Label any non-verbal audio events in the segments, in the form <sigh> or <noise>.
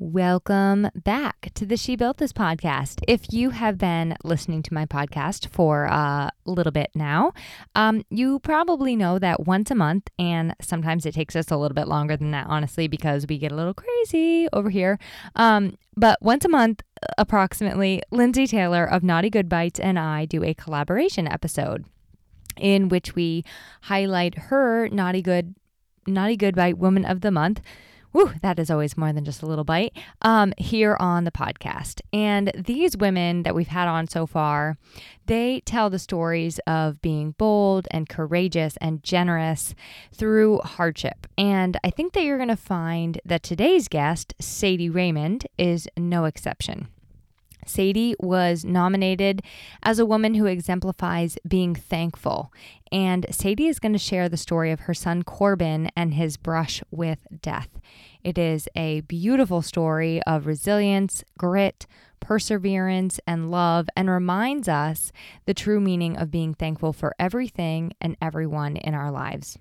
Welcome back to the She Built This podcast. If you have been listening to my podcast for a little bit now, um, you probably know that once a month, and sometimes it takes us a little bit longer than that, honestly, because we get a little crazy over here. Um, but once a month, approximately, Lindsay Taylor of Naughty Good Bites and I do a collaboration episode in which we highlight her Naughty Good Naughty Good Bite Woman of the Month That is always more than just a little bite. Um, here on the podcast. And these women that we've had on so far, they tell the stories of being bold and courageous and generous through hardship. And I think that you're going to find that today's guest, Sadie Raymond, is no exception. Sadie was nominated as a woman who exemplifies being thankful. And Sadie is going to share the story of her son Corbin and his brush with death. It is a beautiful story of resilience, grit, perseverance, and love, and reminds us the true meaning of being thankful for everything and everyone in our lives.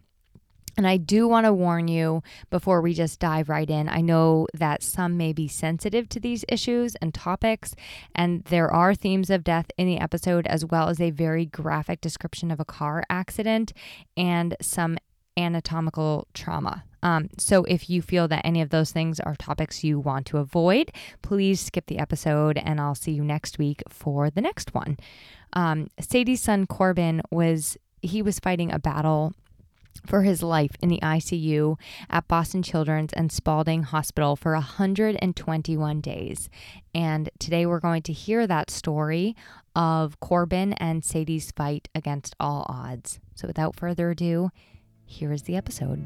And I do want to warn you before we just dive right in. I know that some may be sensitive to these issues and topics, and there are themes of death in the episode, as well as a very graphic description of a car accident and some anatomical trauma. Um, so, if you feel that any of those things are topics you want to avoid, please skip the episode and I'll see you next week for the next one. Um, Sadie's son Corbin was he was fighting a battle for his life in the ICU at Boston Children's and Spaulding Hospital for 121 days. And today we're going to hear that story of Corbin and Sadie's fight against all odds. So without further ado, here is the episode.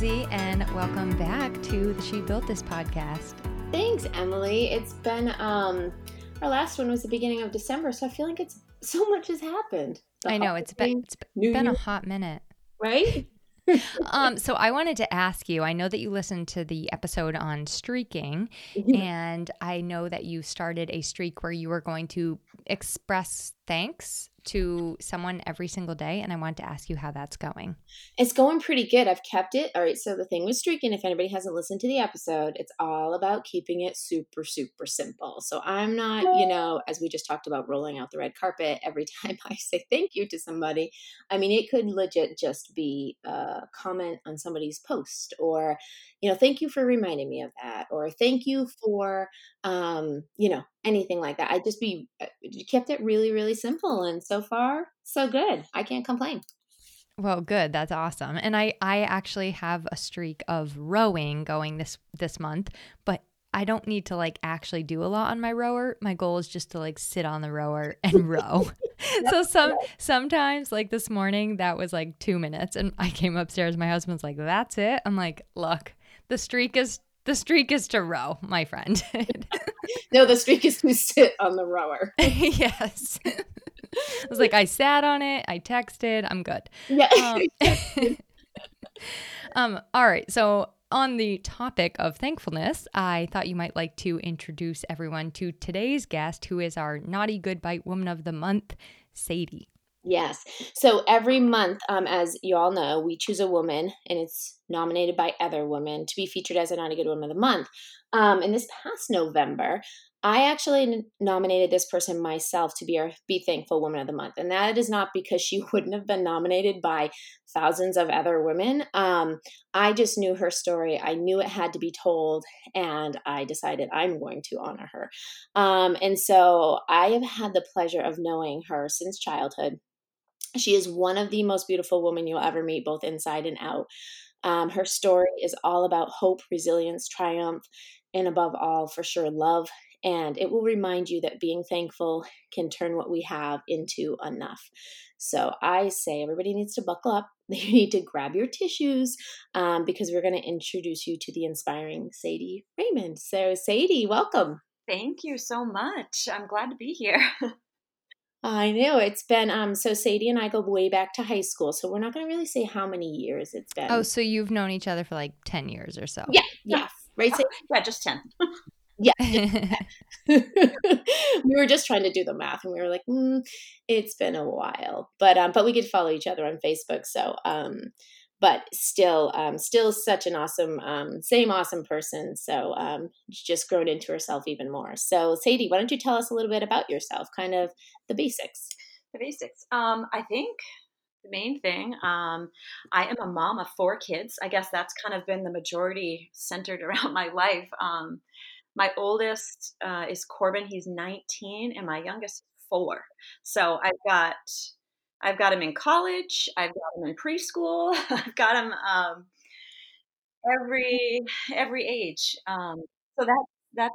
Lindsay, and welcome back to the She Built This podcast. Thanks, Emily. It's been um our last one was the beginning of December, so I feel like it's <laughs> so much has happened. The I know it's been it's been Year. a hot minute, right? <laughs> um, so I wanted to ask you. I know that you listened to the episode on streaking, and I know that you started a streak where you were going to express thanks to someone every single day and i want to ask you how that's going. It's going pretty good. I've kept it. All right so the thing with streaking if anybody hasn't listened to the episode it's all about keeping it super super simple. So i'm not you know as we just talked about rolling out the red carpet every <laughs> time i say thank you to somebody i mean it could legit just be a comment on somebody's post or you know thank you for reminding me of that or thank you for um you know anything like that i just be uh, kept it really really simple and so far so good i can't complain well, good. That's awesome. And I I actually have a streak of rowing going this this month, but I don't need to like actually do a lot on my rower. My goal is just to like sit on the rower <laughs> and row. <laughs> <laughs> so some sometimes like this morning that was like 2 minutes and I came upstairs my husband's like, "That's it." I'm like, "Look, the streak is the streak is to row, my friend. <laughs> no, the streak is to sit on the rower. <laughs> yes. I was like, I sat on it, I texted, I'm good. Yeah. Um, <laughs> um, all right. So on the topic of thankfulness, I thought you might like to introduce everyone to today's guest, who is our Naughty Good Bite Woman of the Month, Sadie. Yes. So every month, um, as you all know, we choose a woman and it's nominated by other women to be featured as a Naughty Good Woman of the Month. Um, and this past November, I actually nominated this person myself to be our Be Thankful Woman of the Month. And that is not because she <laughs> wouldn't have been nominated by thousands of other women. Um, I just knew her story. I knew it had to be told. And I decided I'm going to honor her. Um, and so I have had the pleasure of knowing her since childhood. She is one of the most beautiful women you'll ever meet, both inside and out. Um, her story is all about hope, resilience, triumph, and above all, for sure, love. And it will remind you that being thankful can turn what we have into enough. So I say everybody needs to buckle up. <laughs> You need to grab your tissues um, because we're going to introduce you to the inspiring Sadie Raymond. So, Sadie, welcome. Thank you so much. I'm glad to be here. <laughs> I know it's been um so Sadie and I go way back to high school, so we're not going to really say how many years it's been. Oh, so you've known each other for like 10 years or so. Yeah, yeah. Right? So, <laughs> yeah, just 10. yeah. <laughs> <laughs> we were just trying to do the math and we were like, mm, it's been a while. But um but we could follow each other on Facebook, so um but still um, still such an awesome um, same awesome person so um, just grown into herself even more. So sadie why don't you tell us a little bit about yourself kind of the basics? The basics um, i think the main thing um, i am a mom of four kids. I guess that's kind of been the majority centered <laughs> around my life um, my oldest uh, is corbin he's 19 and my youngest four. So i've got I've got them in college. I've got them in preschool. <laughs> I've got them um, every every age. Um, so that that's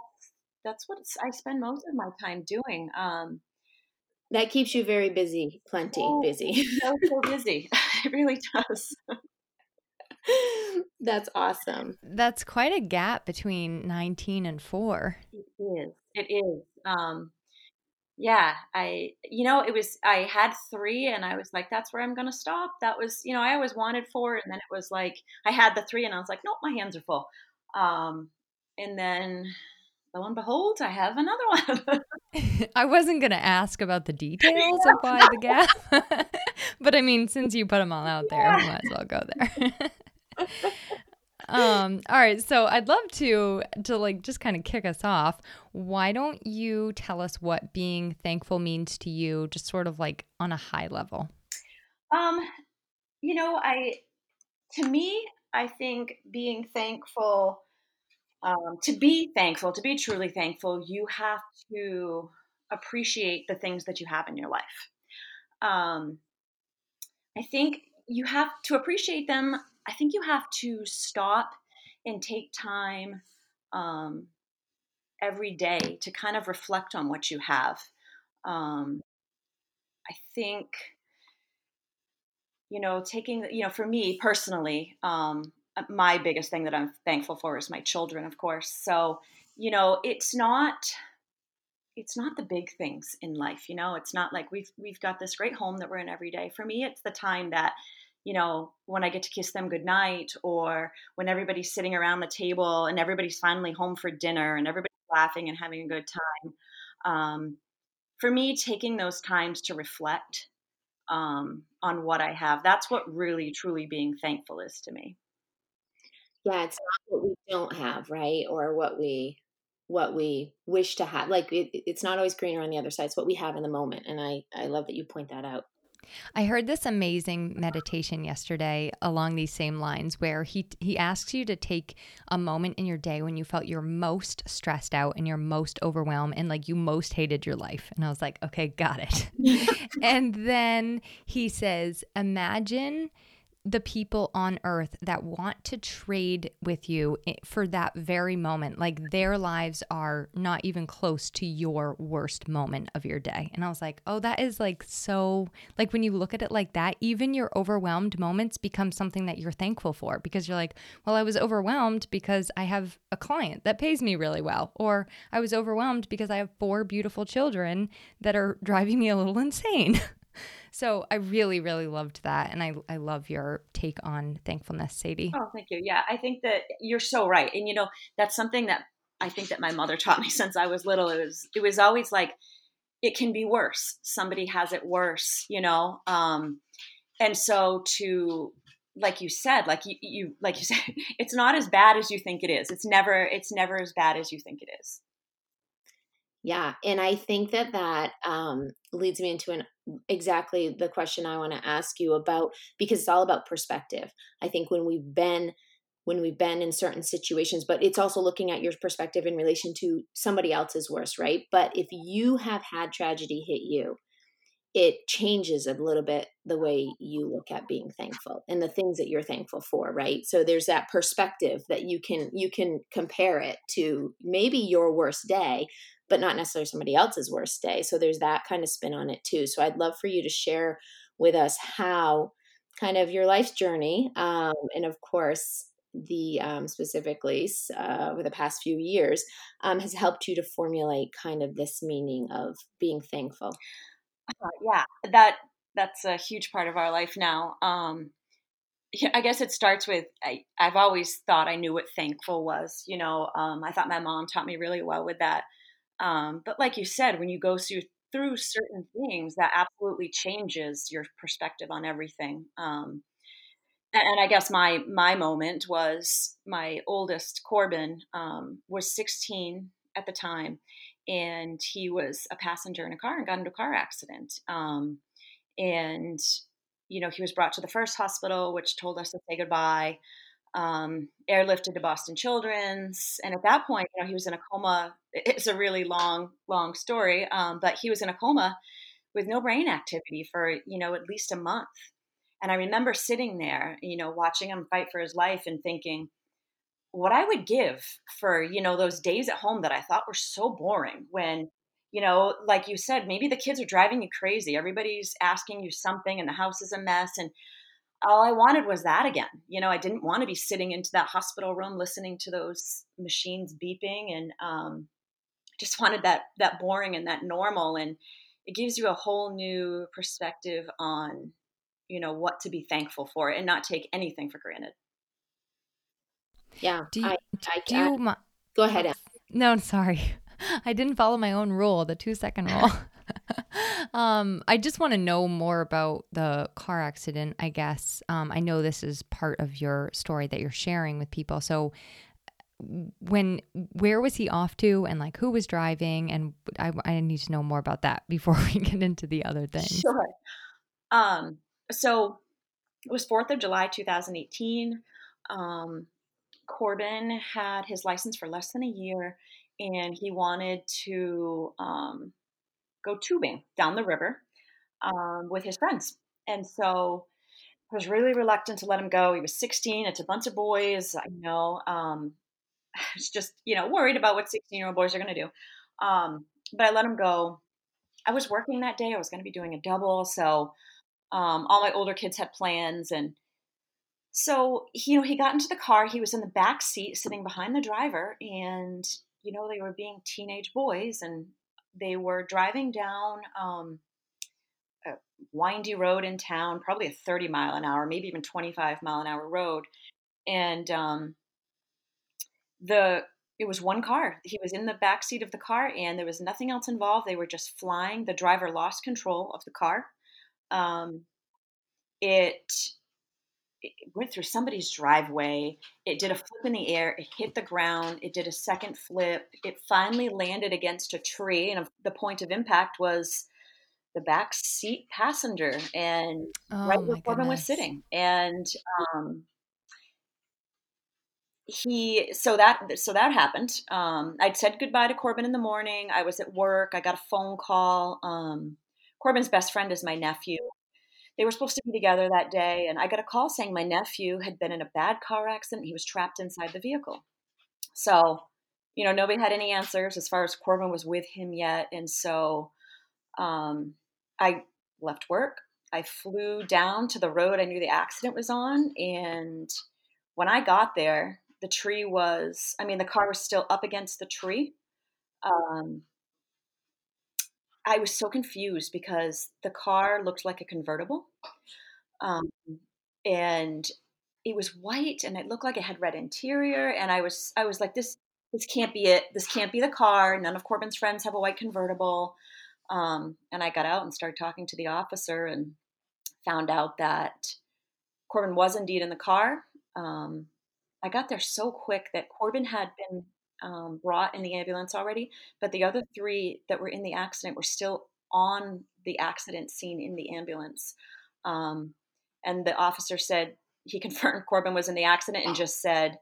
that's what I spend most of my time doing. Um, that keeps you very busy, plenty oh, busy. so, so busy. <laughs> it really does. <laughs> That's awesome. That's quite a gap between 19 and 4. It is. It is. Um, yeah i you know it was i had three and i was like that's where i'm gonna stop. That was you know i always wanted four and then it was like i had the three and i was like nope my hands are full. Um and then lo and behold i have another <laughs> one. <laughs> I wasn't gonna ask about the <laughs> details of why the gap but i mean since you put them all out there yeah. i might as well go there um all right so i'd love to to like just kind of kick us off. Why don't you tell us what being thankful means to you just sort of like on a high level? Um you know i to me i think being thankful um, to be thankful to be truly thankful you have to appreciate the things that you have in your life. Um i think you have to appreciate them I think you have to stop and take time um, every day to kind of reflect on what you have. Um, I think, you know, taking, you know, for me personally, um, uh, my biggest thing that I'm thankful for is my children, of course. So, you know, it's not it's not the big things in life you know it's not like we've we've got this great home that we're in every day for me it's the time that you know, when I get to kiss them goodnight or when everybody's sitting around the table and everybody's finally home for dinner and everybody's laughing and having a good time. Um, for me, taking those times to reflect um, on what I have, that's what really, truly being thankful is to me. Yeah, it's not what we don't have, right? Or what we what we wish to have like it, it's not always greener on the other side it's what we have in the moment and i i love that you point that out I heard this amazing meditation yesterday along these same lines where he he asks you to take a moment in your day when you felt you're most stressed out and you're most overwhelmed and like you most hated your life. And I was like, okay, got it. <laughs> and then he says, imagine the people on earth that want to trade with you for that very moment. Like their lives are not even close to your worst moment of your day. And I was like, oh, that is like so, like when you look at it like that, even your overwhelmed moments become something that you're thankful for because you're like, well, I was overwhelmed because I have a client that pays me really well. Or I was overwhelmed because I have four beautiful children that are driving me a little <laughs> insane. So I really, really loved that. And I, I love your take on thankfulness, Sadie. Oh, thank you. Yeah, I think that you're so right. And, you know, that's something that I think that my mother <laughs> taught me since I was little. It was, it was always like, it can be worse. Somebody has it worse, you know? Um, and so to, like you said, like you, you, like you said, <laughs> it's not as bad as you think it is. It's never, it's never as bad as you think it is. Yeah, and I think that that um, leads me into an exactly the question I want to ask you about because it's all about perspective. I think when we've been when we've been in certain situations, but it's also looking at your perspective in relation to somebody else's worst, right? But if you have had tragedy hit you, it changes a little bit the way you look at being thankful and the things that you're thankful for right so there's that perspective that you can you can compare it to maybe your worst day but not necessarily somebody else's worst day. So there's that kind of spin on it too. So I'd love for you to share with us how kind of your life's journey, um, and of course, the um, specifically uh, over the past few years um, has helped you to formulate kind of this meaning of being thankful? Uh, yeah, that that's a huge part of our life now. Um, I guess it starts with I, have always thought I knew what thankful was. You know, um, I thought my mom taught me really well with that. Um, but like you said, when you go through through certain things, that absolutely changes your perspective on everything. Um, and, I guess my my moment was my oldest Corbin um, was 16 at the time, and he was a passenger in a car and got into a car accident. Um, and you know, he was brought to the first hospital, which told us to say goodbye. Um, airlifted to Boston Children's, and at that point, you know, he was in a coma. It's a really long, long story, um, but he was in a coma with no brain activity for you know at least a month. And I remember sitting there, you know, watching him fight for his life and thinking, what I would give for you know those days at home that I thought were so boring when you know, like you said, maybe the kids are driving you crazy. Everybody's asking you something and the house is a mess. And all I wanted was that again. You know, I didn't want to be sitting into that hospital room listening to those machines beeping and um, just wanted that that boring and that normal. And it gives you a whole new perspective on, you know, what to be thankful for and not take anything for granted. Yeah. Do you, I, I, do you, I, go ahead. Em. No, sorry. <laughs> I didn't follow my own rule, the two second rule. <laughs> um, I just want to know more about the car accident, I guess. Um, I know this is part of your story that you're sharing with people. So, when where was he off to and like who was driving and I, I need to know more about that <laughs> before we get into the other things sure um so it was 4th of july 2018 um corbin had his license for less than a year and he wanted to um, go tubing down the river um, with his friends. And so I was really reluctant to let him go. He was 16. It's a bunch of boys. I know. Um, <laughs> I was just, you know, worried about what 16 year old boys are going to do. Um, but I let him go. I was working that day. I was going to be doing a double. So um, all my older kids had plans. And so, you know, he got into the car. He was in the back seat sitting behind the driver. And you know, they were being teenage boys and they were driving down um, a windy road in town, probably a 30 mile an hour, maybe even 25 mile an hour road. And um, the it was one car. He was in the back seat of the car, and there was nothing else involved. They were just flying. The driver lost control of the car. Um, it it went through somebody's driveway. It did a flip in the air. It hit the ground. It did a second flip. It finally landed against a tree, and the point of impact was the back seat passenger, and oh, right where Corbin was sitting. And um, he, so that so that happened. Um, I'd said goodbye to Corbin in the morning. I was at work. I got a phone call. Um, Corbin's best friend is my nephew they were supposed to be together that day, and I got a call saying my nephew had been in a bad car accident. He was trapped inside the vehicle. So, you know, nobody had any answers as far as Corbin was with him yet. And so um, I left work. I flew down to the road I knew the accident was on. And when I got there, the tree was, I mean, the car was still up against the tree. Um, I was so confused because the car looked like a convertible. Um, and it was white and it looked like it had red interior and I was I was like this this can't be it. This can't be the car. None of Corbin's friends have a white convertible. Um, and I got out and started talking to the officer and found out that Corbin was indeed in the car. Um, I got there so quick that Corbin had been um, brought in the ambulance already, but the other three that were in the accident were still on the accident scene in the ambulance. Um, and the officer said he <laughs> confirmed Corbin was in the accident and just said,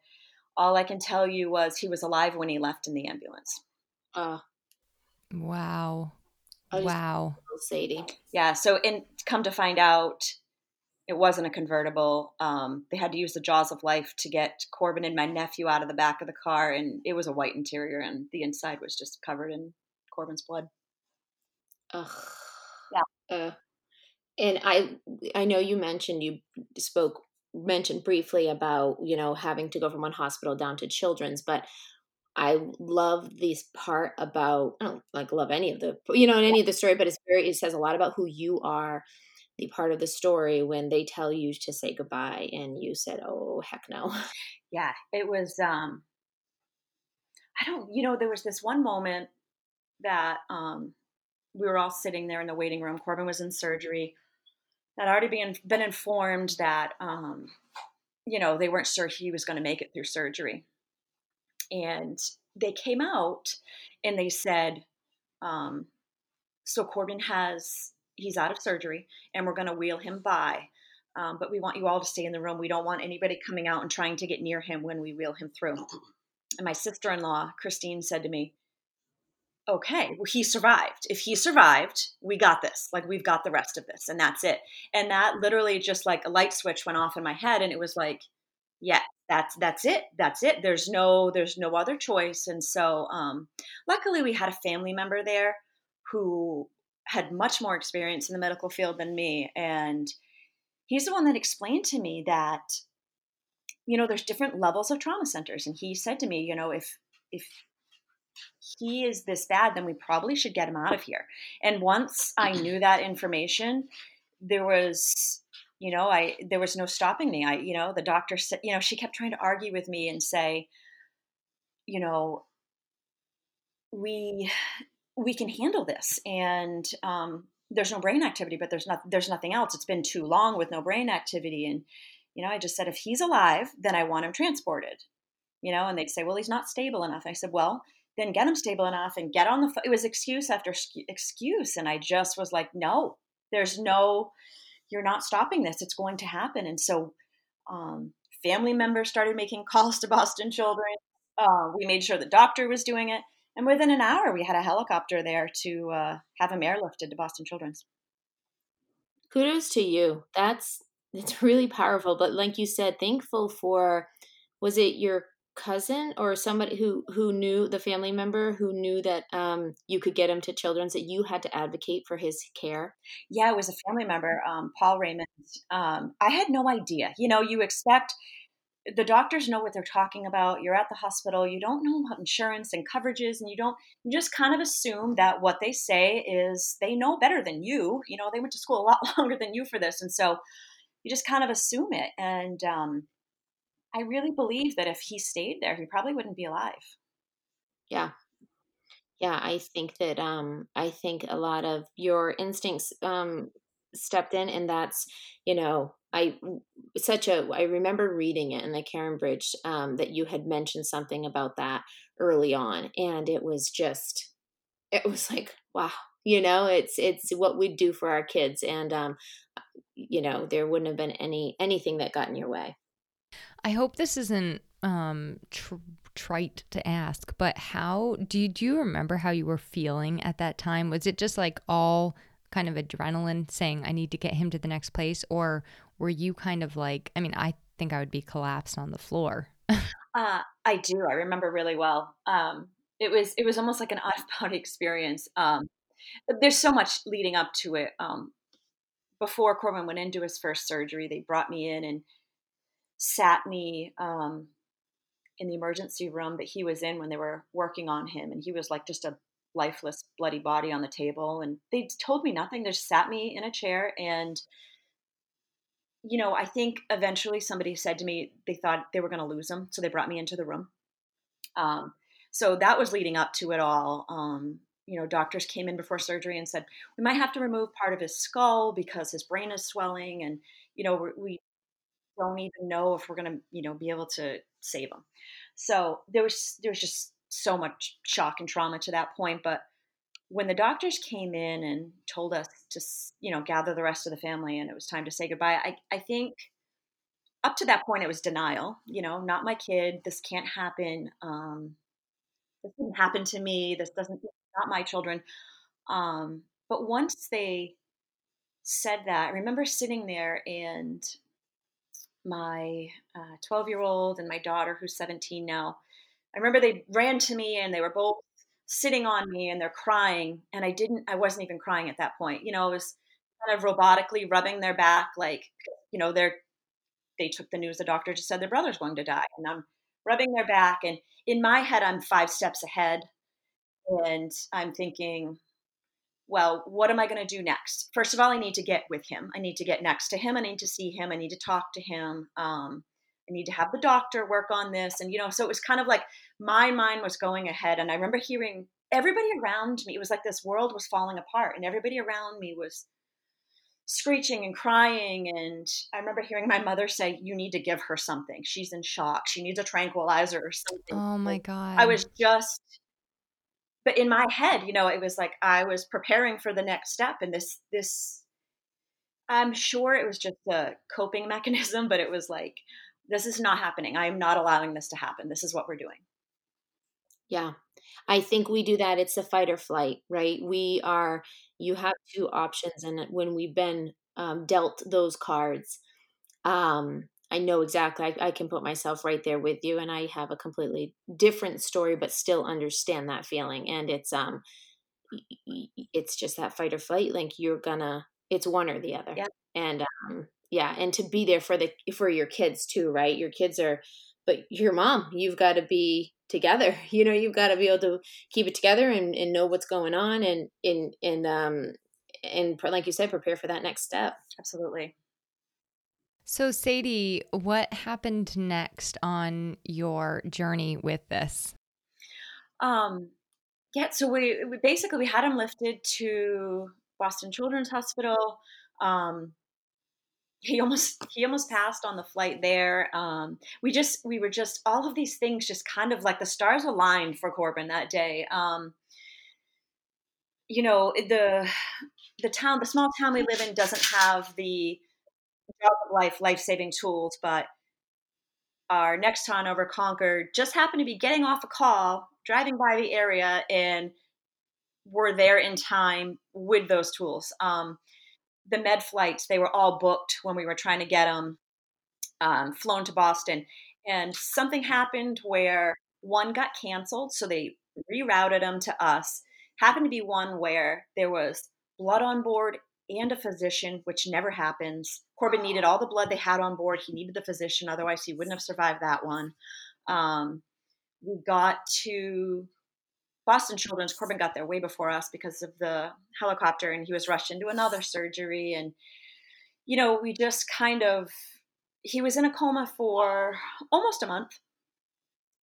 All I can tell you was he was alive when he left in the ambulance. Uh, wow. Wow. Sadie. Yeah. So, and come to find out, it wasn't a convertible. Um, they had to use the jaws of life to get Corbin and my nephew out of the back of the car, and it was a white interior, and the inside was just covered in Corbin's blood. Ugh. Yeah. Uh, and I, I know you mentioned you spoke mentioned briefly about you know having to go from one hospital down to children's but i love this part about i don't like love any of the you know in any of the story but it's very it says a lot about who you are the part of the story when they tell you to say goodbye and you said oh heck no. <laughs> Yeah it was um i don't you know there was this one moment that um we were all sitting there in the waiting room corbin was in surgery had already been been informed that um, you know they weren't sure he was going to make it through surgery, and they came out and they said, um, "So Corbin has he's out of surgery, and we're going to wheel him by." Um, but we want you all to stay in the room. We don't want anybody coming out and trying to get near him when we wheel him through. And my sister in law, Christine, said to me, okay, well, he survived. If he survived, we got this. Like we've got the rest of this, and that's it. And that literally just like a light switch went off in my head, and it was like, yeah, that's that's it. That's it. There's no there's no other choice. And so, um, luckily, we had a family member there who had much more experience in the medical field than me, and he's the one that explained to me that you know there's different levels of trauma centers and he said to me you know if if he is this bad, then we probably should get him out of here. And once I knew that information, there was, you know, I there was no stopping me. I, you know, the doctor said, you know, she kept trying to argue with me and say, you know, we we can handle this, and um, there's no brain activity, but there's not there's nothing else. It's been too long with no brain activity, and you know, I just said if he's alive, then I want him transported. You know, and they'd say, well, he's not stable enough. I said, well then get him stable enough and get on the phone. It was excuse after excuse. And I just was like, no, there's no, you're not stopping this. It's going to happen. And so um, family members started making calls to Boston Children. Uh, we made sure the doctor was doing it. And within an hour, we had a helicopter there to uh, have him airlifted to Boston Children's. Kudos to you. That's it's really powerful. But like you said, thankful for was it your cousin or somebody who who knew the family member who knew that um, you could get him to children's that you had to advocate for his care yeah it was a family member um, paul raymond um, i had no idea you know you expect the doctors know what they're talking about you're at the hospital you don't know about insurance and coverages and you don't you just kind of assume that what they say is they know better than you you know they went to school a lot <laughs> longer than you for this and so you just kind of assume it and um, I really believe that if he stayed there, he probably wouldn't be alive. Yeah. Yeah, I think that um I think a lot of your instincts um stepped in and that's, you know, I such a I remember reading it in the CaringBridge um that you had mentioned something about that early on and it was just it was like wow you know it's it's what we do for our kids and um you know there wouldn't have been any anything that got in your way I hope this isn't um tr- trite to ask, but how do you, do you remember how you were feeling at that time? Was it just like all kind of adrenaline saying I need to get him to the next place or were you kind of like I mean, I think I would be collapsed on the floor. uh, I do. I remember really well. Um, it was it was almost like an out of body experience. Um, there's so much leading up to it. Um, before Corbin went into his first surgery, they brought me in and sat me um, in the emergency room that he was in when they were working on him, and he was like just a lifeless, bloody body on the table. And they told me nothing. They just sat me in a chair and you know, I think eventually somebody said to me they thought they were going to lose him, so they brought me into the room. Um, so that was leading up to it all. Um, you know, doctors came in before surgery and said we might have to remove part of his skull because his brain is swelling, and you know, we don't even know if we're going to, you know, be able to save him. So there was there was just so much shock and trauma to that point. But when the doctors came in and told us to, you know, gather the rest of the family and it was time to say goodbye, I, I think up to that point it was denial. You know, not my kid. This can't happen. Um, this didn't happen to me. This doesn't not my children. Um, but once they said that, I remember sitting there and my 12 uh, year old and my daughter, who's 17 now. I remember they ran to me and they were both sitting on me and they're crying. And I didn't, I wasn't even crying at that point. You know, I was kind of robotically rubbing their back, like, you know, they're, they took the news the doctor just said their brother's going to die and i'm rubbing their back and in my head i'm five steps ahead and i'm thinking well what am i going to do next first of all i need to get with him i need to get next to him i need to see him i need to talk to him um, i need to have the doctor work on this and you know so it was kind of like my mind was going ahead and i remember hearing everybody around me it was like this world was falling apart and everybody around me was screeching and crying. And I remember hearing my mother say, You need to give her something. She's in shock. She needs a tranquilizer or something. Oh my God. I was just, but in my head, you know, it was like I was preparing for the next step. And this, this, I'm sure it was just a coping mechanism, <laughs> but it was like, this is not happening. I am not allowing this to happen. This is what we're doing. Yeah. I think we do that. It's a fight or flight, right? We are, you have two options. And when we've been um, dealt those cards, um, I know exactly, I, I can put myself right there with you. And I have a completely different story, but still understand that feeling. And it's, um, it's just that fight or flight. Like you're gonna, it's one or the other. Yeah. And, um, yeah. And to be there for the, for your kids too, right? Your kids are, but your mom, you've got to be together <laughs> you know you've got to be able to keep it together and, and know what's going on and and and um and like you said prepare for that next step absolutely so sadie what happened next on your journey with this um yeah so we, we basically we had him lifted to boston children's hospital um he almost he almost passed on the flight there um, we just we were just all of these things just kind of like the stars aligned for corbin that day um, you know the the town the small town we live in doesn't have the jaws of life life-saving tools but our next town over concord just happened to be getting off a call driving by the area and were there in time with those tools um, the med flights, they were all booked when we were trying to get them um, flown to Boston. And something happened where one got canceled, so they rerouted them to us. Happened to be one where there was blood on board and a physician, which never happens. Corbin needed all the blood they had on board. He needed the physician, otherwise, he wouldn't have survived that one. Um, we got to Boston Children's, Corbin got there way before us because of the helicopter, and he was rushed into another surgery. And, you know, we just kind of, he was in a coma for almost a month,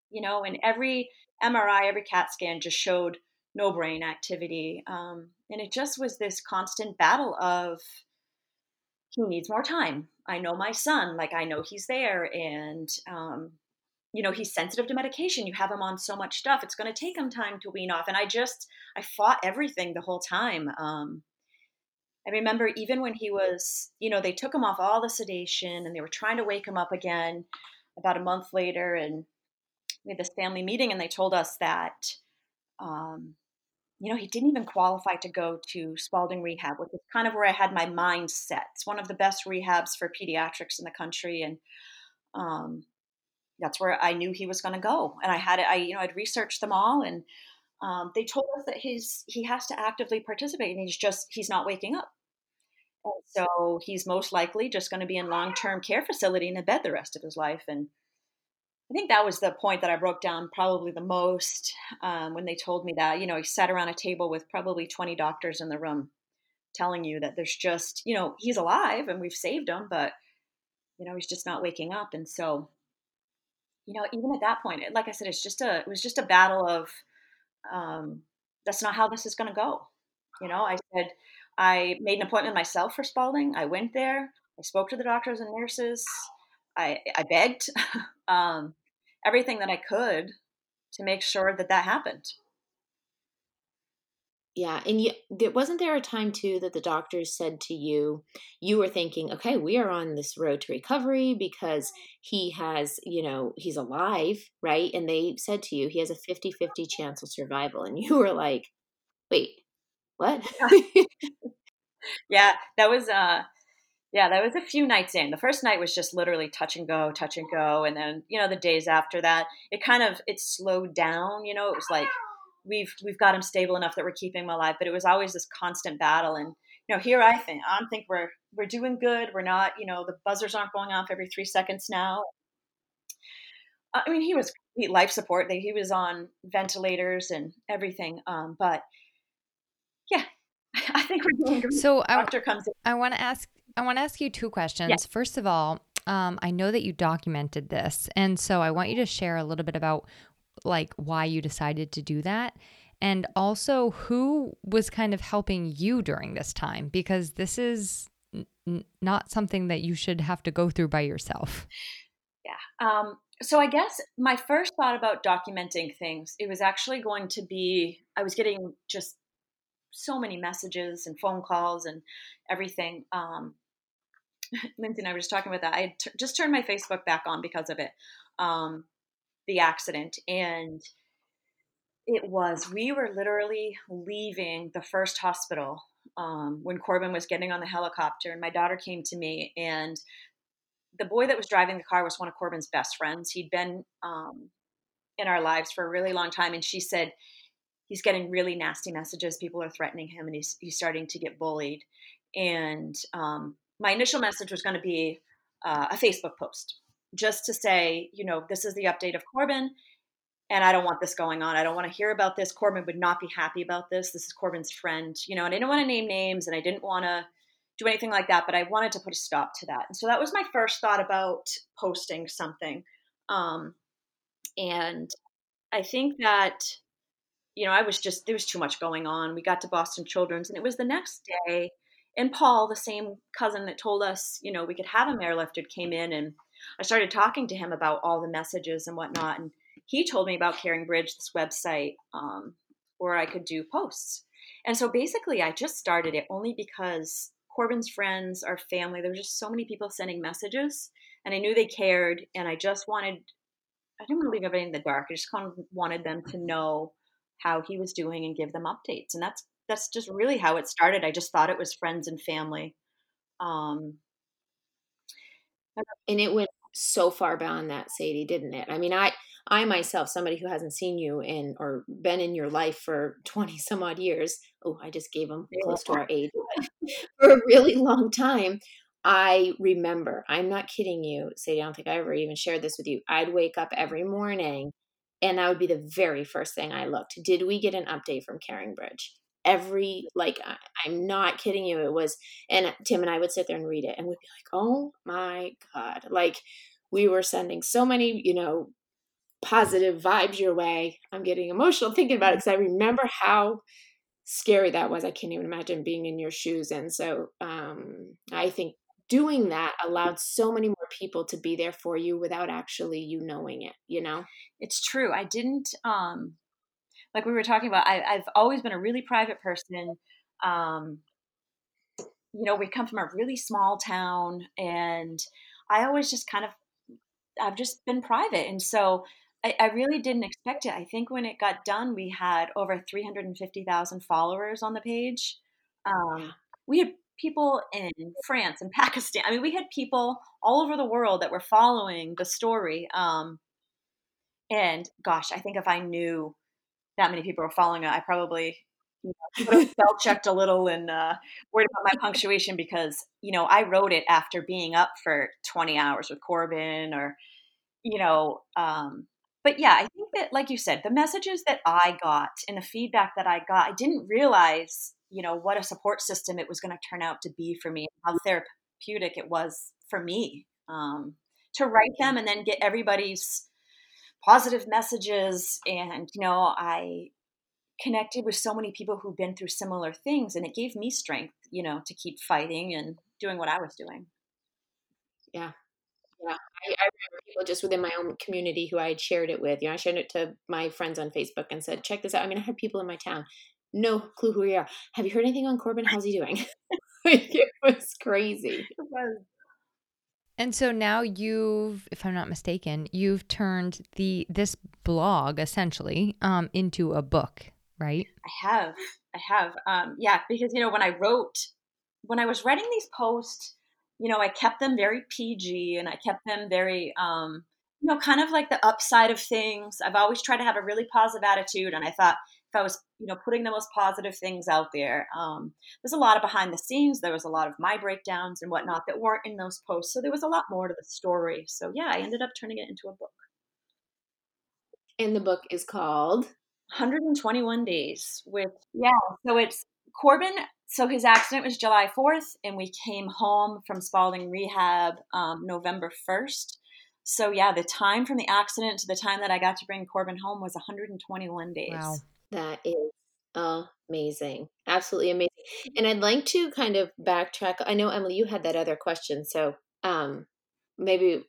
you know, and every MRI, every CAT scan just showed no brain activity. Um, and it just was this constant battle of, he needs more time. I know my son, like I know he's there, and um, you know he's sensitive to medication. You have him on so much stuff. It's going to take him time to wean off. And i just i fought everything the whole time. Um, i remember even when he was you know they took him off all the sedation and they were trying to wake him up again about a month later and we had this family meeting and they told us that um, you know he didn't even qualify to go to Spaulding rehab which is kind of where i had my mind set. It's one of the best rehabs for pediatrics in the country. And um, that's where I knew he was going to go. And I had it, I, you know, I'd researched them all and um, they told us that he's, he has to actively participate and he's just, he's not waking up. And so he's most likely just going to be in long-term care facility in a bed the rest of his life. And I think that was the point that I broke down probably the most um, when they told me that, you know, he sat around a table with probably 20 doctors in the room telling you that there's just, you know, he's alive and we've saved him, but, you know, he's just not waking up. And so you know, even at that point, like I said, it's just a, it was just a battle of, um, that's not how this is going to go. You know, I said, I made an appointment myself for Spaulding. I went there. I spoke to the doctors and nurses. I, I begged <laughs> um, everything that I could to make sure that that happened. Yeah, and you, there wasn't there a time too that the doctors said to you, you were thinking, okay, we are on this road to recovery because he has, you know, he's alive, right? And they said to you, he has a 50 50 chance of survival. And <laughs> you were like, wait, what? yeah, that was, uh, yeah, that was a few nights in. The first night was just literally touch and go, touch and go. And then, you know, the days after that, it kind of, it slowed down, you know, it was like, we've we've got him stable enough that we're keeping him alive. But it was always this constant battle, and you know, here I think I think we're we're doing good. We're not, you know, the buzzers aren't going off every three seconds now. I mean, he was life support. That he was on ventilators and everything. Um, but yeah, <laughs> I think we're doing good. So doctor I, comes in. I want to ask. I want to ask you two questions. Yeah. First of all, um, I know that you documented this, and so I want you to share a little bit about like why you decided to do that. And also who was kind of helping you during this time? Because this is n- not something that you should have to go through by yourself. Yeah um, so i guess my first thought about documenting things it was actually going to be i was getting just so many messages and phone calls and everything um, <laughs> lindsay and i were just talking about that. I t- just turned my facebook back on because of it. Um, the accident and it was we were literally leaving the first hospital um, when corbin was getting on the helicopter and my daughter came to me and the boy that was driving the car was one of corbin's best friends. He'd been um, in our lives for a really long time and she said he's getting really nasty messages. People are threatening him and he's, he's starting to get bullied. And um, my initial message was going to be uh, a facebook post just to say you know this is the update of corbin and I don't want this going on. I don't want to hear about this. Corbin would not be happy about this. This is Corbin's friend, you know, and I didn't want to name names and I didn't want to do anything like that, but I wanted to put a stop to that. And so that was my first thought about posting something. Um, and I think that, you know, I was just, there was too much going on. We got to Boston Children's and it was the next day. And Paul, the same cousin that told us, you know, we could have him airlifted, came in and I started talking to him about all the messages and whatnot. And he told me about Caring Bridge, this website um, where I could do posts. And so basically, I just started it only because Corbin's friends, our family, there were just so many people sending messages, and I knew they cared, and I just wanted, I didn't want to leave everybody in the dark. I just kind of wanted them to know how he was doing and give them updates. And that's that's just really how it started. I just thought it was friends and family. Um, and it went so far beyond that, Sadie, didn't it? I mean, I I myself, somebody who hasn't seen you in or been in your life for <laughs> 20 some odd years, oh, I just gave them close to our age, <laughs> for a really long time. I remember, I'm not kidding you, Sadie, I don't think I ever even shared this with you. I'd wake up every morning and that would be the very first thing I looked. Did we get an update from Caring Bridge? Every, like, I'm not kidding you. It was, and Tim and I would sit there and read it and we'd be like, oh my God. Like, we were sending so many, you know, positive vibes your way. I'm getting emotional thinking about it because I remember how scary that was. I can't even imagine being in your shoes. And so um, I think doing that allowed so many more people to be there for you without actually you knowing it, you know? It's true. I didn't, um, like we were talking about, I, have always been a really private person. Um, you know, we come from a really small town and I always just kind of I've just been private. And so I, I, really didn't expect it. I think when it got done, we had over 350,000 followers on the page. Um, we had people in France and <laughs> Pakistan. I mean, we had people all over the world that were following the story. Um, and gosh, I think if I knew that many people are following it, I probably you know, spell checked a little and uh, worried about my punctuation because you know I wrote it after being up for 20 hours with Corbin or you know um, but yeah, I think that, like you said, the messages that I got and the feedback that I got, I didn't realize, you know, what a support system it was going to turn out to be for me, how therapeutic it was for me um, to write them and then get everybody's positive messages. And, you know, I connected with so many people who've been through similar things and it gave me strength, you know, to keep fighting and doing what I was doing. Yeah, yeah, I, I, remember people just within my own community who I had shared it with. You know, I shared it to my friends on Facebook and said, "Check this out." I mean, I had people in my town, no clue who we are. Have you heard anything on Corbin? How's he doing? <laughs> it was crazy. It was. And so now you've, if I'm not mistaken, you've turned the this blog essentially um, into a book, right? I have, I have, um, yeah, because you know when I wrote, when I was writing these posts you know, I kept them very PG and I kept them very, um, you know, kind of like the upside of things. I've always tried to have a really positive attitude. And I thought I was, you know, putting the most positive things out there. Um, there's a lot of behind the scenes. There was a lot of my breakdowns and whatnot that weren't in those posts. So there was a lot more to the story. So yeah, I ended up turning it into a book. And the book is called 121 Days with, yeah. So it's Corbin. So his accident was July 4th, and we came home from Spaulding Rehab um, November 1st. So yeah, the time from the accident to the time that I got to bring Corbin home was 121 days. Wow. That is amazing. Absolutely amazing. And I'd like to kind of backtrack. I know Emily you had that other question, so um maybe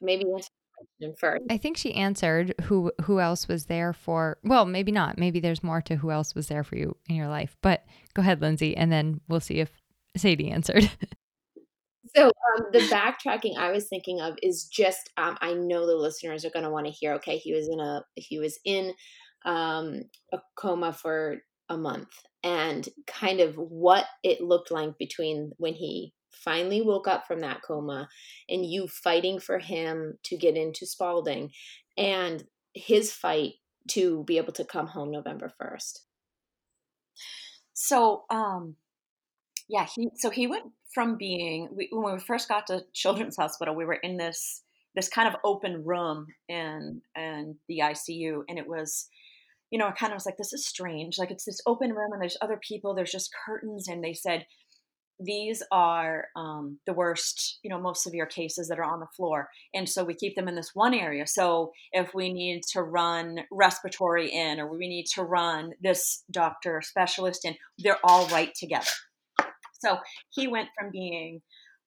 maybe answer question first. I think she answered who who else was there for well, maybe not. Maybe there's more to who else was there for you in your life. But go ahead, Lindsay, and then we'll see if Sadie answered. <laughs> so um, the backtracking I was thinking of is just um, I know the listeners are going to want to hear. Okay, he was in a he was in um, a coma for a month, and kind of what it looked like between when he finally woke up from that coma, and you fighting for him to get into Spaulding and his fight to be able to come home November first. So, um, yeah, he so he went from being we, when we first got to Children's Hospital, we were in this this kind of open room in and the ICU, and it was, you know, it kind of was like this is strange. Like it's this open room, and there's other people. There's just curtains, and they said these are um, the worst, you know, most severe cases that are on the floor. And so we keep them in this one area. So if we need to run respiratory in or we need to run this doctor specialist in, they're all right together. So he went from being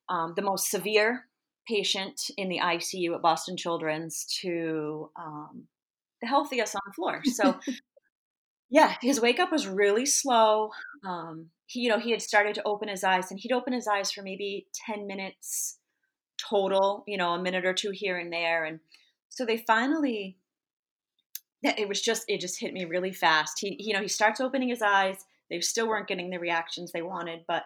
um, the most severe patient in the ICU at Boston Children's to um, the healthiest on the floor. So, <laughs> yeah, his wake up was really slow. Um, he, you know, he had started to open his eyes, and he'd open his eyes for maybe ten minutes total. You know, a minute or two here and there, and so they finally. It was just it just hit me really fast. He, you know, he starts opening his eyes. They still weren't getting the reactions they wanted, but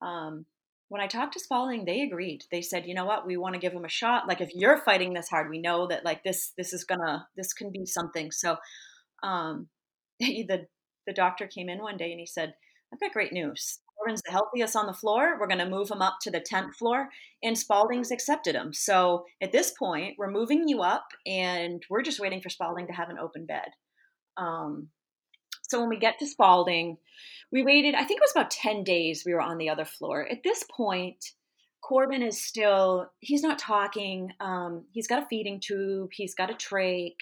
um, when I talked to Spaulding, they agreed. They said, you know what, we want to give him a shot. Like if you're fighting this hard, we know that like this this is gonna this can be something. So um, <laughs> the the doctor came in one day and he said, I've got great news. Corbin's the healthiest on the floor. We're to move him up to the 10th floor, and Spaulding's accepted him. So at this point, we're moving you up, and we're just waiting for Spaulding to have an open bed. Um, so when we get to Spaulding, we waited, I think it was about 10 days we were on the other floor. At this point, Corbin is still, he's not talking. Um, he's got a feeding tube, he's got a trach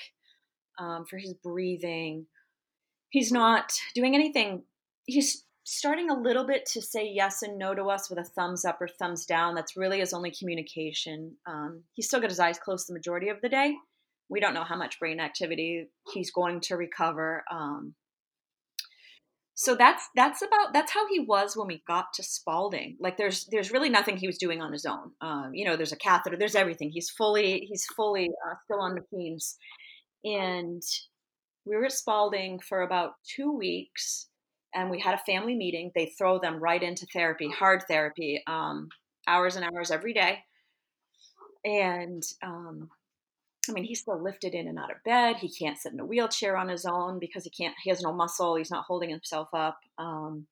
um, for his breathing. He's not doing anything. He's starting a little bit to say yes and no to us with a thumbs up or thumbs down. That's really his only communication. Um, he's still got his eyes closed the majority of the day. We don't know how much brain activity he's going to recover. Um, so that's that's about that's how he was when we got to Spaulding. Like there's there's really nothing he was doing on his own. Um, you know, there's a catheter, there's everything. He's fully he's fully uh, still on McKean's, and we were at Spaulding for about two weeks, and we had a family meeting. They throw them right into therapy, hard therapy, um, hours and hours every day, and um, I mean, he's still lifted in and out of bed. He can't sit in a wheelchair on his own because he can't. He has no muscle. He's not holding himself up. Um,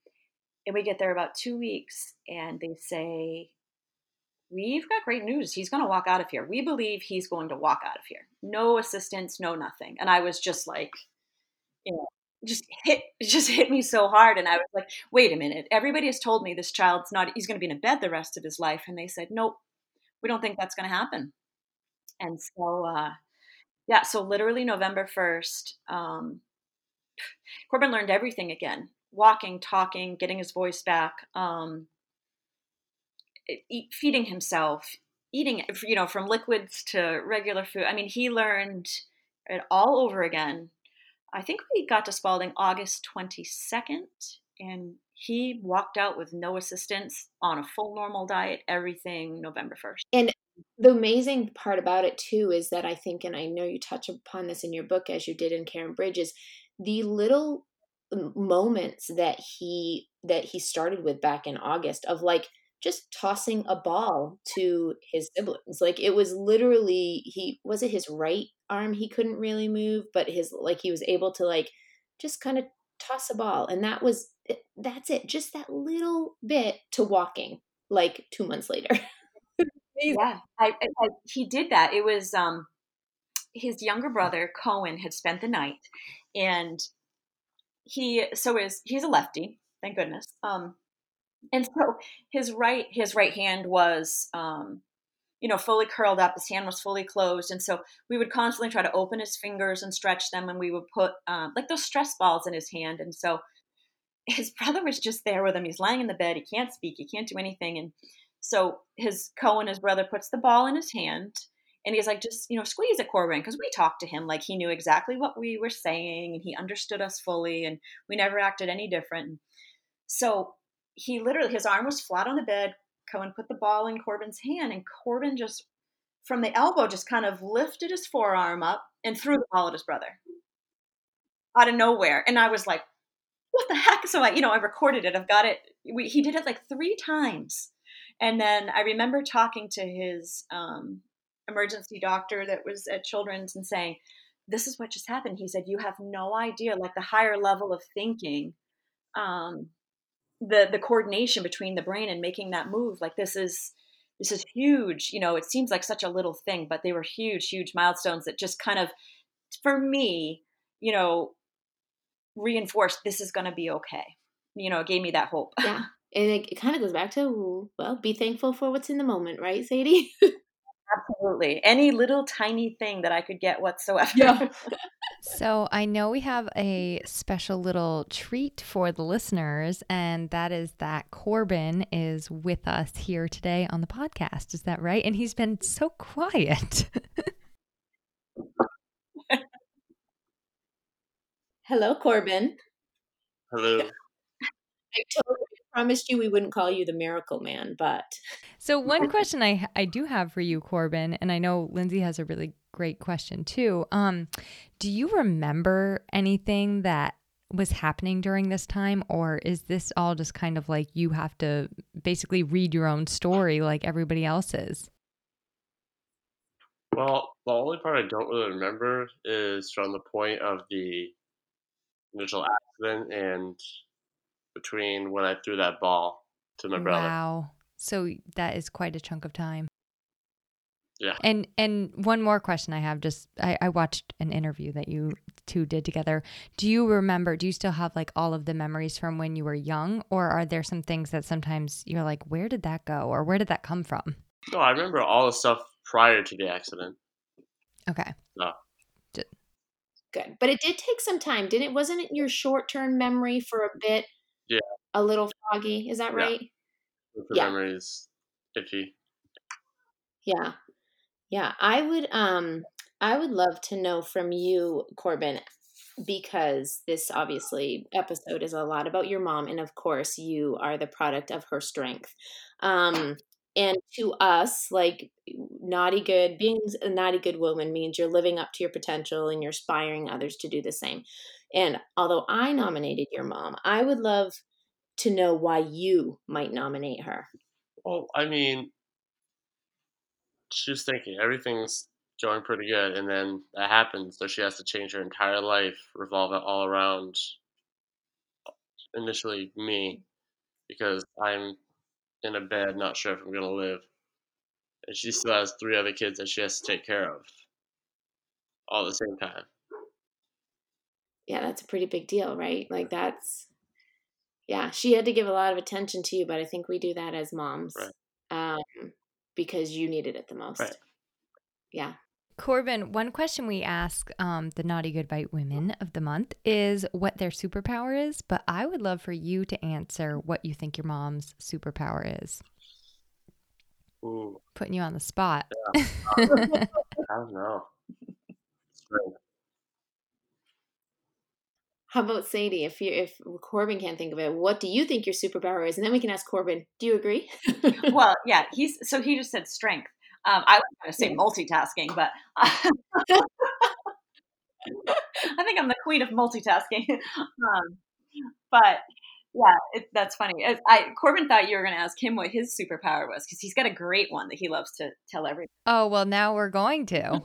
and we get there about two weeks, and they say, "We've got great news. He's going to walk out of here. We believe he's going to walk out of here. No assistance, no nothing." And I was just like, you know, just hit just hit me so hard and i was like wait a minute everybody has told me this child's not he's going to be in a bed the rest of his life and they said nope we don't think that's going to happen and so, uh, yeah, so literally November 1st, um, <sighs> Corbin learned everything again walking, talking, getting his voice back, um, eat, feeding himself, eating, you know, from liquids to regular food. I mean, he learned it all over again. I think we got to Spaulding August 22nd, and he walked out with no assistance on a full normal diet, everything November 1st. And the amazing part about it too is that I think, and I know you touch upon this in your book as you did in CaringBridges, the little moments that he that he started with back in August of like just tossing a ball to his siblings. Like it was literally he was it his right arm he couldn't really move, but his like he was able to like just kind of toss a ball. And that was, eh, that's it. Just that little bit to walking like two months later. <laughs> yeah, I, I, he did that. It was um, his younger brother, Cohen, had spent the night and he, so is, he's a lefty, thank goodness. Um, and so his right, his right hand was, um, you know, fully curled up. His hand was fully closed. And so we would constantly try to open his fingers and stretch them. And we would put um, like those stress balls in his hand. And so his <laughs> brother was just there with him. He's lying in the bed. He can't speak. He can't do anything. And so his Cohen, his brother, puts the ball in his hand. And he's like, just, you know, squeeze it, Corbin. Because we talked to him like he knew exactly what we were saying and he understood us fully. And we never acted any different. So he literally, his arm was flat on the bed, Cohen put the ball in Corbin's hand, and Corbin just from the elbow just kind of lifted his forearm up and threw the ball at his brother out of nowhere. And I was like, what the heck? So I, you know, I recorded it. I've got it. We, he did it like three times. And then I remember talking to his um, emergency doctor that was at Children's and saying, this is what just happened. He said, you have no idea, like the higher level of thinking um, the the coordination between the brain and making that move like this is this is huge. You know it seems like such a little thing but they were huge huge milestones that just kind of for me you know reinforced this is going to be okay. You know it gave me that hope. Yeah <laughs> and it, it kind of goes back to well be thankful for what's in the moment right sadie <laughs> absolutely any little tiny thing that i could get whatsoever yeah <laughs> So I know we have a special little treat for the listeners, and that is that Corbin is with us here today on the podcast. Is that right? And he's been so quiet. <laughs> Hello, Corbin. Hello. I totally promised you we wouldn't call you the miracle man, but so <laughs> one question I I do have for you, Corbin, and I know Lindsay has a really great question too. Um, do you remember anything that was happening during this time, or is this all just kind of like you have to basically read your own story like everybody else's? Well, the only part I don't really remember is from the point of the initial accident and between when I threw that ball to my brother. Wow. So that is quite a chunk of time. Yeah. And and one more question I have just I, I watched an interview that you two did together. Do you remember do you still have like all of the memories from when you were young or are there some things that sometimes you're like where did that go or where did that come from? No, I remember all the stuff prior to the accident. Okay. No. Good. But it did take some time, didn't it? Wasn't it your short term memory for a bit? Yeah. A little foggy. Is that Yeah. right? The Yeah. memory is iffy. Yeah. Yeah. I would um I would love to know from you, Corbin, because this obviously episode is a lot about your mom, and of course you are the product of her strength. Um and to us, like naughty good, being a naughty good woman means you're living up to your potential and you're inspiring others to do the same. And although I nominated your mom, I would love to know why you might nominate her. Well, I mean, she was thinking everything's going pretty good, and then that happens, so she has to change her entire life, revolve it all around initially me, because I'm in a bed, not sure if I'm gonna live, and she still has three other kids that she has to take care of, all at the same time. Yeah, that's a pretty big deal, right? Like that's yeah, she had to give a lot of attention to you, but I think we do that as moms. Right. Um because you needed it the most. Right. Yeah. Corbin, one question we ask um, the Naughty Good Bite women of the month is what their superpower is, but I would love for you to answer what you think your mom's superpower is. Ooh, Putting you on the spot. <laughs> I don't know. Strength. How about Sadie? If you if Corbin can't think of it, what do you think your superpower is? And then we can ask Corbin. Do you agree? <laughs> well, yeah, he's so he just said strength. Um, I was going to say multitasking, but <laughs> I think I'm the queen of multitasking. <laughs> um, but yeah, it, that's funny. As I Corbin thought you were going to ask him what his superpower was because he's got a great one that he loves to tell everyone. Oh, well, now we're going to.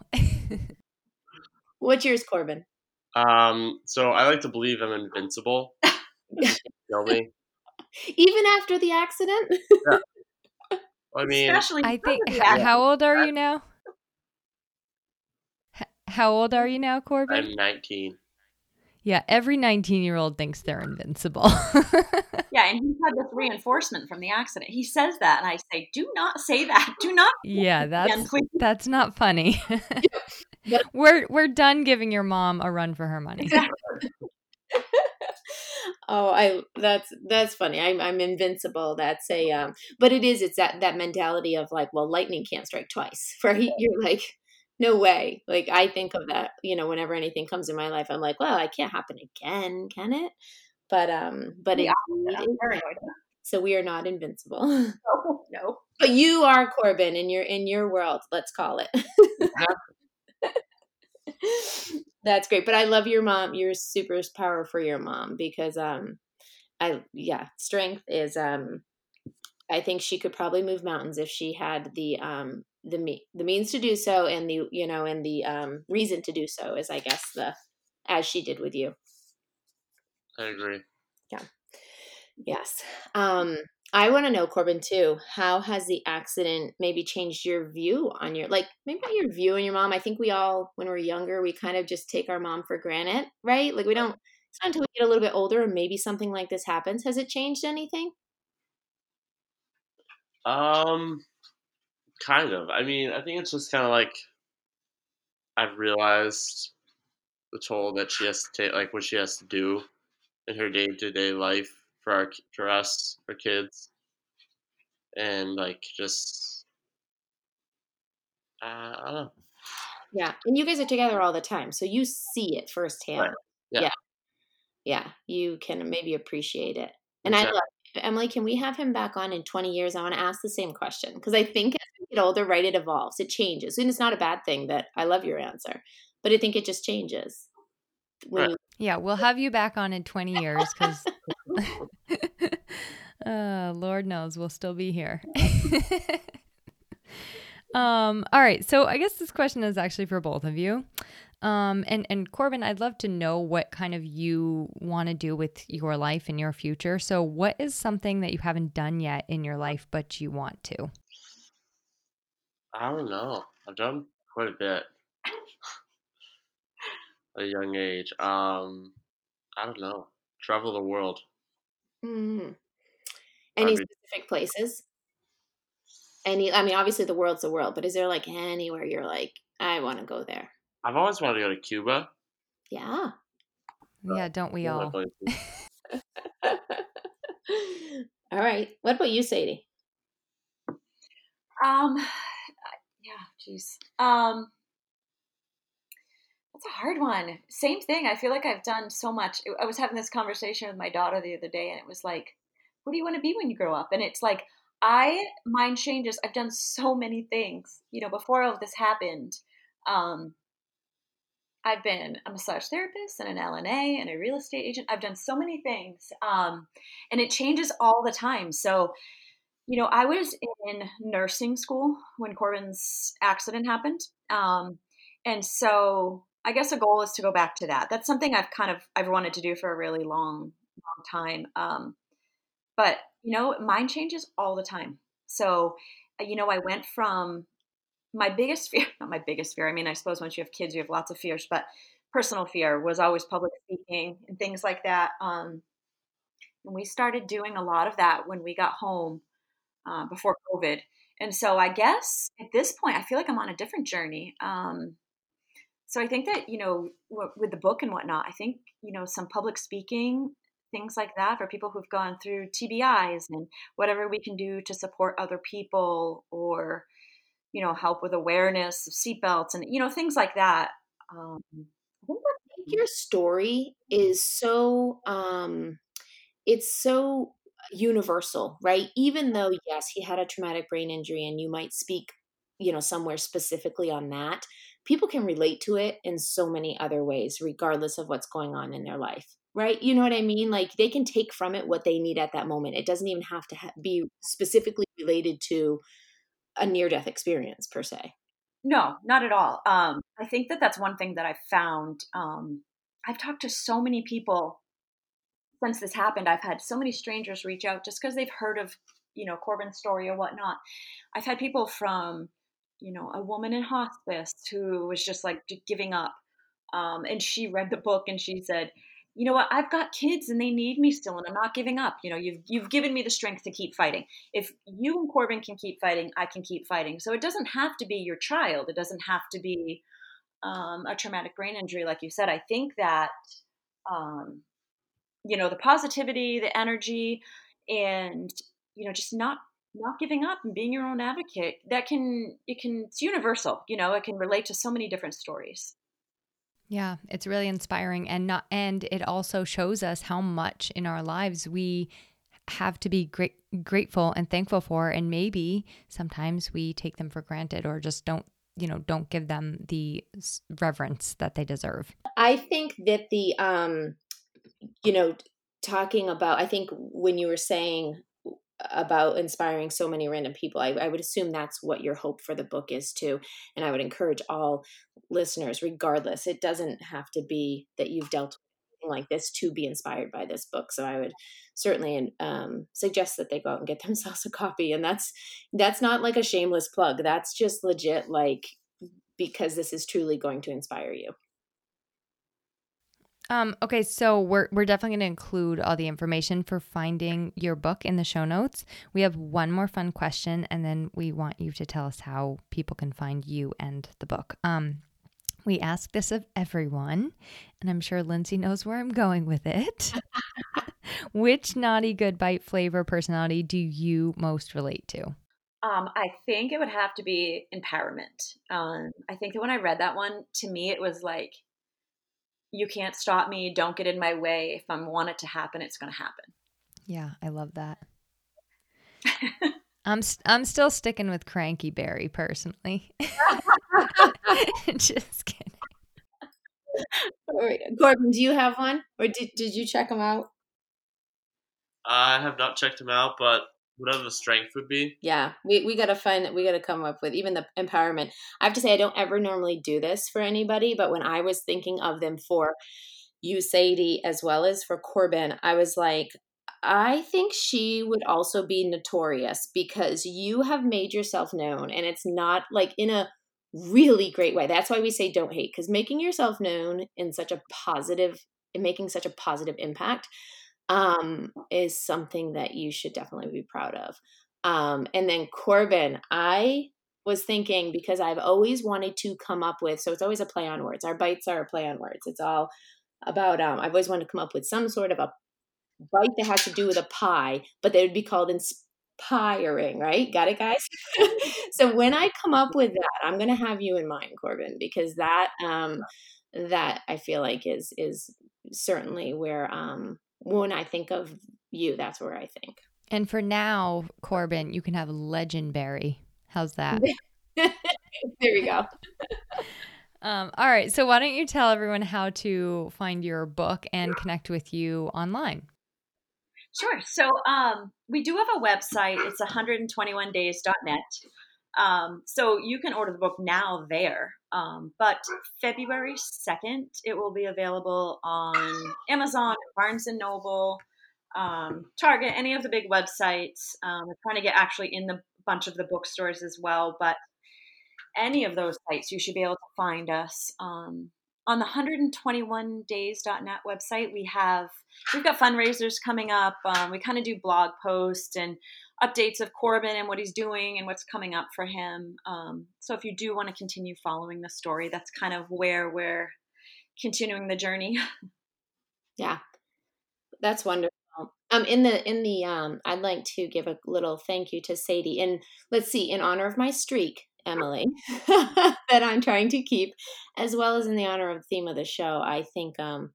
What's yours, Corbin? Um, so I like to believe I'm invincible. <laughs> Kill me. Even after the accident? <laughs> I mean, Especially I think. of the h- accident. How old are you now? How old are you now, Corbin? I'm 19. Yeah, every 19 year old thinks they're invincible. <laughs> Yeah, and he's had this reinforcement from the accident. He says that, and I say, "Do not say that. Do not." yeah, that's please." that's not funny. We're we're done giving your mom a run for her money. Exactly. <laughs> oh, I that's that's funny. I'm I'm invincible. That's a um but it is it's that that mentality of like, well, lightning can't strike twice. <laughs> Right? You're like no way. Like I think of that, you know, whenever anything comes in my life, I'm like, well, it can't happen again, can it? But um but Yeah, I'm it so we are not invincible. No, no. <laughs> but you are Corbin in your in your world, let's call it. <laughs> That's great. But I love your mom. You're super power for your mom because um I yeah, strength is um I think she could probably move mountains if she had the um the me- the means to do so and the you know and the um reason to do so is I guess the as she did with you. I agree. Yeah. Yes. Um I want to know Corbin too. How has the accident maybe changed your view on your like maybe not your view on your mom? I think we all when we're younger we kind of just take our mom for granted, right? Like we don't it's not until we get a little bit older and maybe something like this happens. Has it changed anything? Um, kind of. I mean, I think it's just kind of like I've realized the toll that she has to take, like what she has to do in her day to day life for our for us, our kids, and like just uh, I don't know. Yeah. And you guys are together all the time, so you see it firsthand. Right. Yeah. yeah. Yeah. You can maybe appreciate it. And I love Emily, can we have him back on in 20 years? I want to ask the same question because I think as we get older, right, it evolves, it changes. And it's not a bad thing that I love your answer, but I think it just changes. When Right. you, Yeah, we'll have you back on in 20 years because, <laughs> uh, Lord knows we'll still be here. <laughs> <laughs> um, all right. So I guess this question is actually for both of you. Um, and, and Corbin, I'd love to know what kind of you want to do with your life and your future. So, what is something that you haven't done yet in your life, but you want to? I don't know. I've done quite a bit at a young age. Um, I don't know. Travel the world. Mhm. Any Probably- specific places? Any, I mean, obviously the world's the world, but is there like anywhere you're like, I want to go there? I've always wanted to go to Cuba. Yeah. Yeah, don't we One of my all? <laughs> all right. What about you, Sadie? Um, <sighs> yeah, jeez. Um, that's a hard one. Same thing. I feel like I've done so much. I was having this conversation with my daughter the other day, and it was like, "What do you want to be when you grow up?" And it's like, I mind changes. I've done so many things. You know, before all of this happened, um, I've been a massage therapist and an LNA and a real estate agent. I've done so many things, um, and it changes all the time. So you know, I was in nursing school when Corbin's accident happened. Um, and so I guess a goal is to go back to that. That's something I've kind of I've wanted to do for a really long, long time. Um, but you know, mind changes all the time. So, uh, you know, I went from my biggest fear, <laughs> not my biggest fear. I mean, I suppose once you have kids, you have lots of fears, but personal fear was always public speaking and things like that. Um, and we started doing a lot of that when we got home uh, before COVID. And so I guess at this point, I feel like I'm on a different journey. Um, so I think that, you know, with the book and whatnot, I think, you know, some public speaking, things like that for people who've gone through TBIs and whatever we can do to support other people or, you know, help with awareness of seatbelts and, you know, things like that. Um, I think your story is so um it's so universal, right? Even though yes, he had a traumatic brain injury and you might speak, you know, somewhere specifically on that, people can relate to it in so many other ways regardless of what's going on in their life. Right? You know what I mean? Like they can take from it what they need at that moment. It doesn't even have to ha- be specifically related to a near death experience per se. No, not at all. Um, I think that that's one thing that I've found um, I've talked to so many people since this happened. I've had so many strangers reach out just because they've heard of, you know, Corbin's story or whatnot. I've had people from, you know, a woman in hospice who was just like giving up. Um, and she read the book and she said, you know what? I've got kids and they need me still and i'm not giving up. You know you've you've given me the strength to keep fighting. If you and corbin can keep fighting i can keep fighting. So it doesn't have to be your child. It doesn't have to be um, a traumatic brain injury like you said. I think that um, you know the positivity the energy and you know just not not giving up and being your own advocate that can it can it's universal you know it can relate to so many different stories. Yeah, it's really inspiring and not and it also shows us how much in our lives we have to be great, grateful and thankful for and maybe sometimes we take them for granted or just don't you know don't give them the reverence that they deserve. I think that the um you know talking about i think when you were saying about inspiring so many random people. I, I, would assume that's what your hope for the book is too. And I would encourage all listeners, regardless, it doesn't have to be that you've dealt with like this to be inspired by this book. So I would certainly um, suggest that they go out and get <laughs> themselves a copy. And that's that's not like a shameless plug. That's just legit, like because this is truly going to inspire you. Um, okay, so we're we're definitely going to include all the information for finding your book in the show notes. We have one more fun question, and then we want you to tell us how people can find you and the book. Um, we ask this of everyone, and I'm sure Lindsay knows where I'm going with it. <laughs> Which naughty good bite flavor personality do you most relate to? Um, I think it would have to be empowerment. Um, I think that when I read that one, to me, it was like you can't stop me. Don't get in my way. If I want it to happen, it's going to happen. Yeah, I love that. <laughs> I'm i I'm still sticking with Cranky Berry personally. <laughs> Just kidding. Gordon, do you have one, or did did you check them out? I have not checked them out, but whatever the strength would be. Yeah, we, we got to find. We got to come up with even the empowerment. I have to say, I don't ever normally do this for anybody, but when I was thinking of them for you, Sadie, as well as for Corbin, I was like, I think she would also be notorious because you have made yourself known and it's not like in a really great way. That's why we say don't hate because making yourself known in such a positive, in making such a positive impact um, is something that you should definitely be proud of. Um, and then Corbin, I was thinking because I've always wanted to come up with, so it's always a play on words. Our bites are a play on words. It's all about, um, I've always wanted to come up with some sort of a bite that has to do with a pie, but they would be called inspiring, right? Got it, guys? <laughs> <laughs> so when I come up with that, I'm going to have you in mind, Corbin, because that, um, that I feel like is, is certainly where, um, when I think of you, that's where I think. And for now, Corbin, you can have legendary. How's that? <laughs> there we go. <laughs> Um, all right. So, why don't you tell everyone how to find your book and connect with you online? Sure. So, um, we do have a website. It's 121days.net. Um, so you can order the book now there. Um, but February 2nd, it will be available on Amazon, Barnes and Noble, um, Target, any of the big websites. Um, we're trying to get actually in the bunch of the bookstores as well. But any of those sites, you should be able to find us. Um, on the 121days.net website, we have we've got fundraisers coming up. Um, we kind of do blog posts and updates of Corbin and what he's doing and what's coming up for him. Um, so if you do want to continue following the story, that's kind of where we're continuing the journey. <laughs> yeah, that's wonderful. Um, in the in the um, I'd like to give a little thank you to Sadie, and let's see, in honor of my streak, Emily, <laughs> that I'm trying to keep, as well as in the honor of the theme of the show. I think um,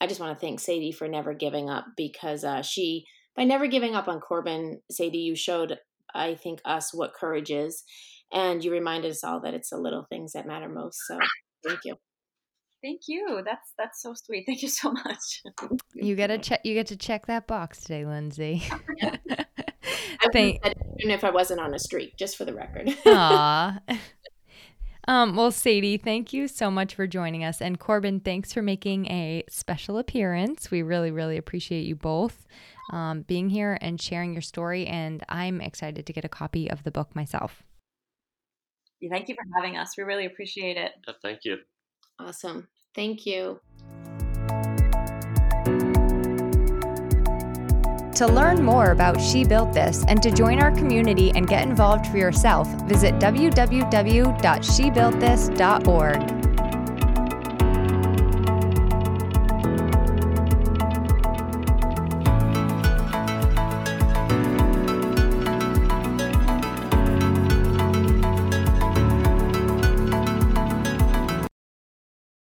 I just want to thank Sadie for never giving up because uh, she by never giving up on Corbin, Sadie, you showed, I think, us what courage is. And you reminded us all that it's the little things that matter most. So thank you. Thank you. That's that's so sweet. Thank you so much. You get to check. You get to check that box today, Lindsay. <laughs> I <laughs> think even if I wasn't on a streak, just for the record. Aw. <laughs> Um, well, Sadie, thank you so much for joining us. And Corbin, thanks for making a special appearance. We really, really appreciate you both um, being here and sharing your story. And I'm excited to get a copy of the book myself. Thank you for having us. We really appreciate it. Yeah, thank you. Awesome. Thank you. To learn more about She Built This and to join our community and get involved for yourself, visit www.shebuiltthis.org.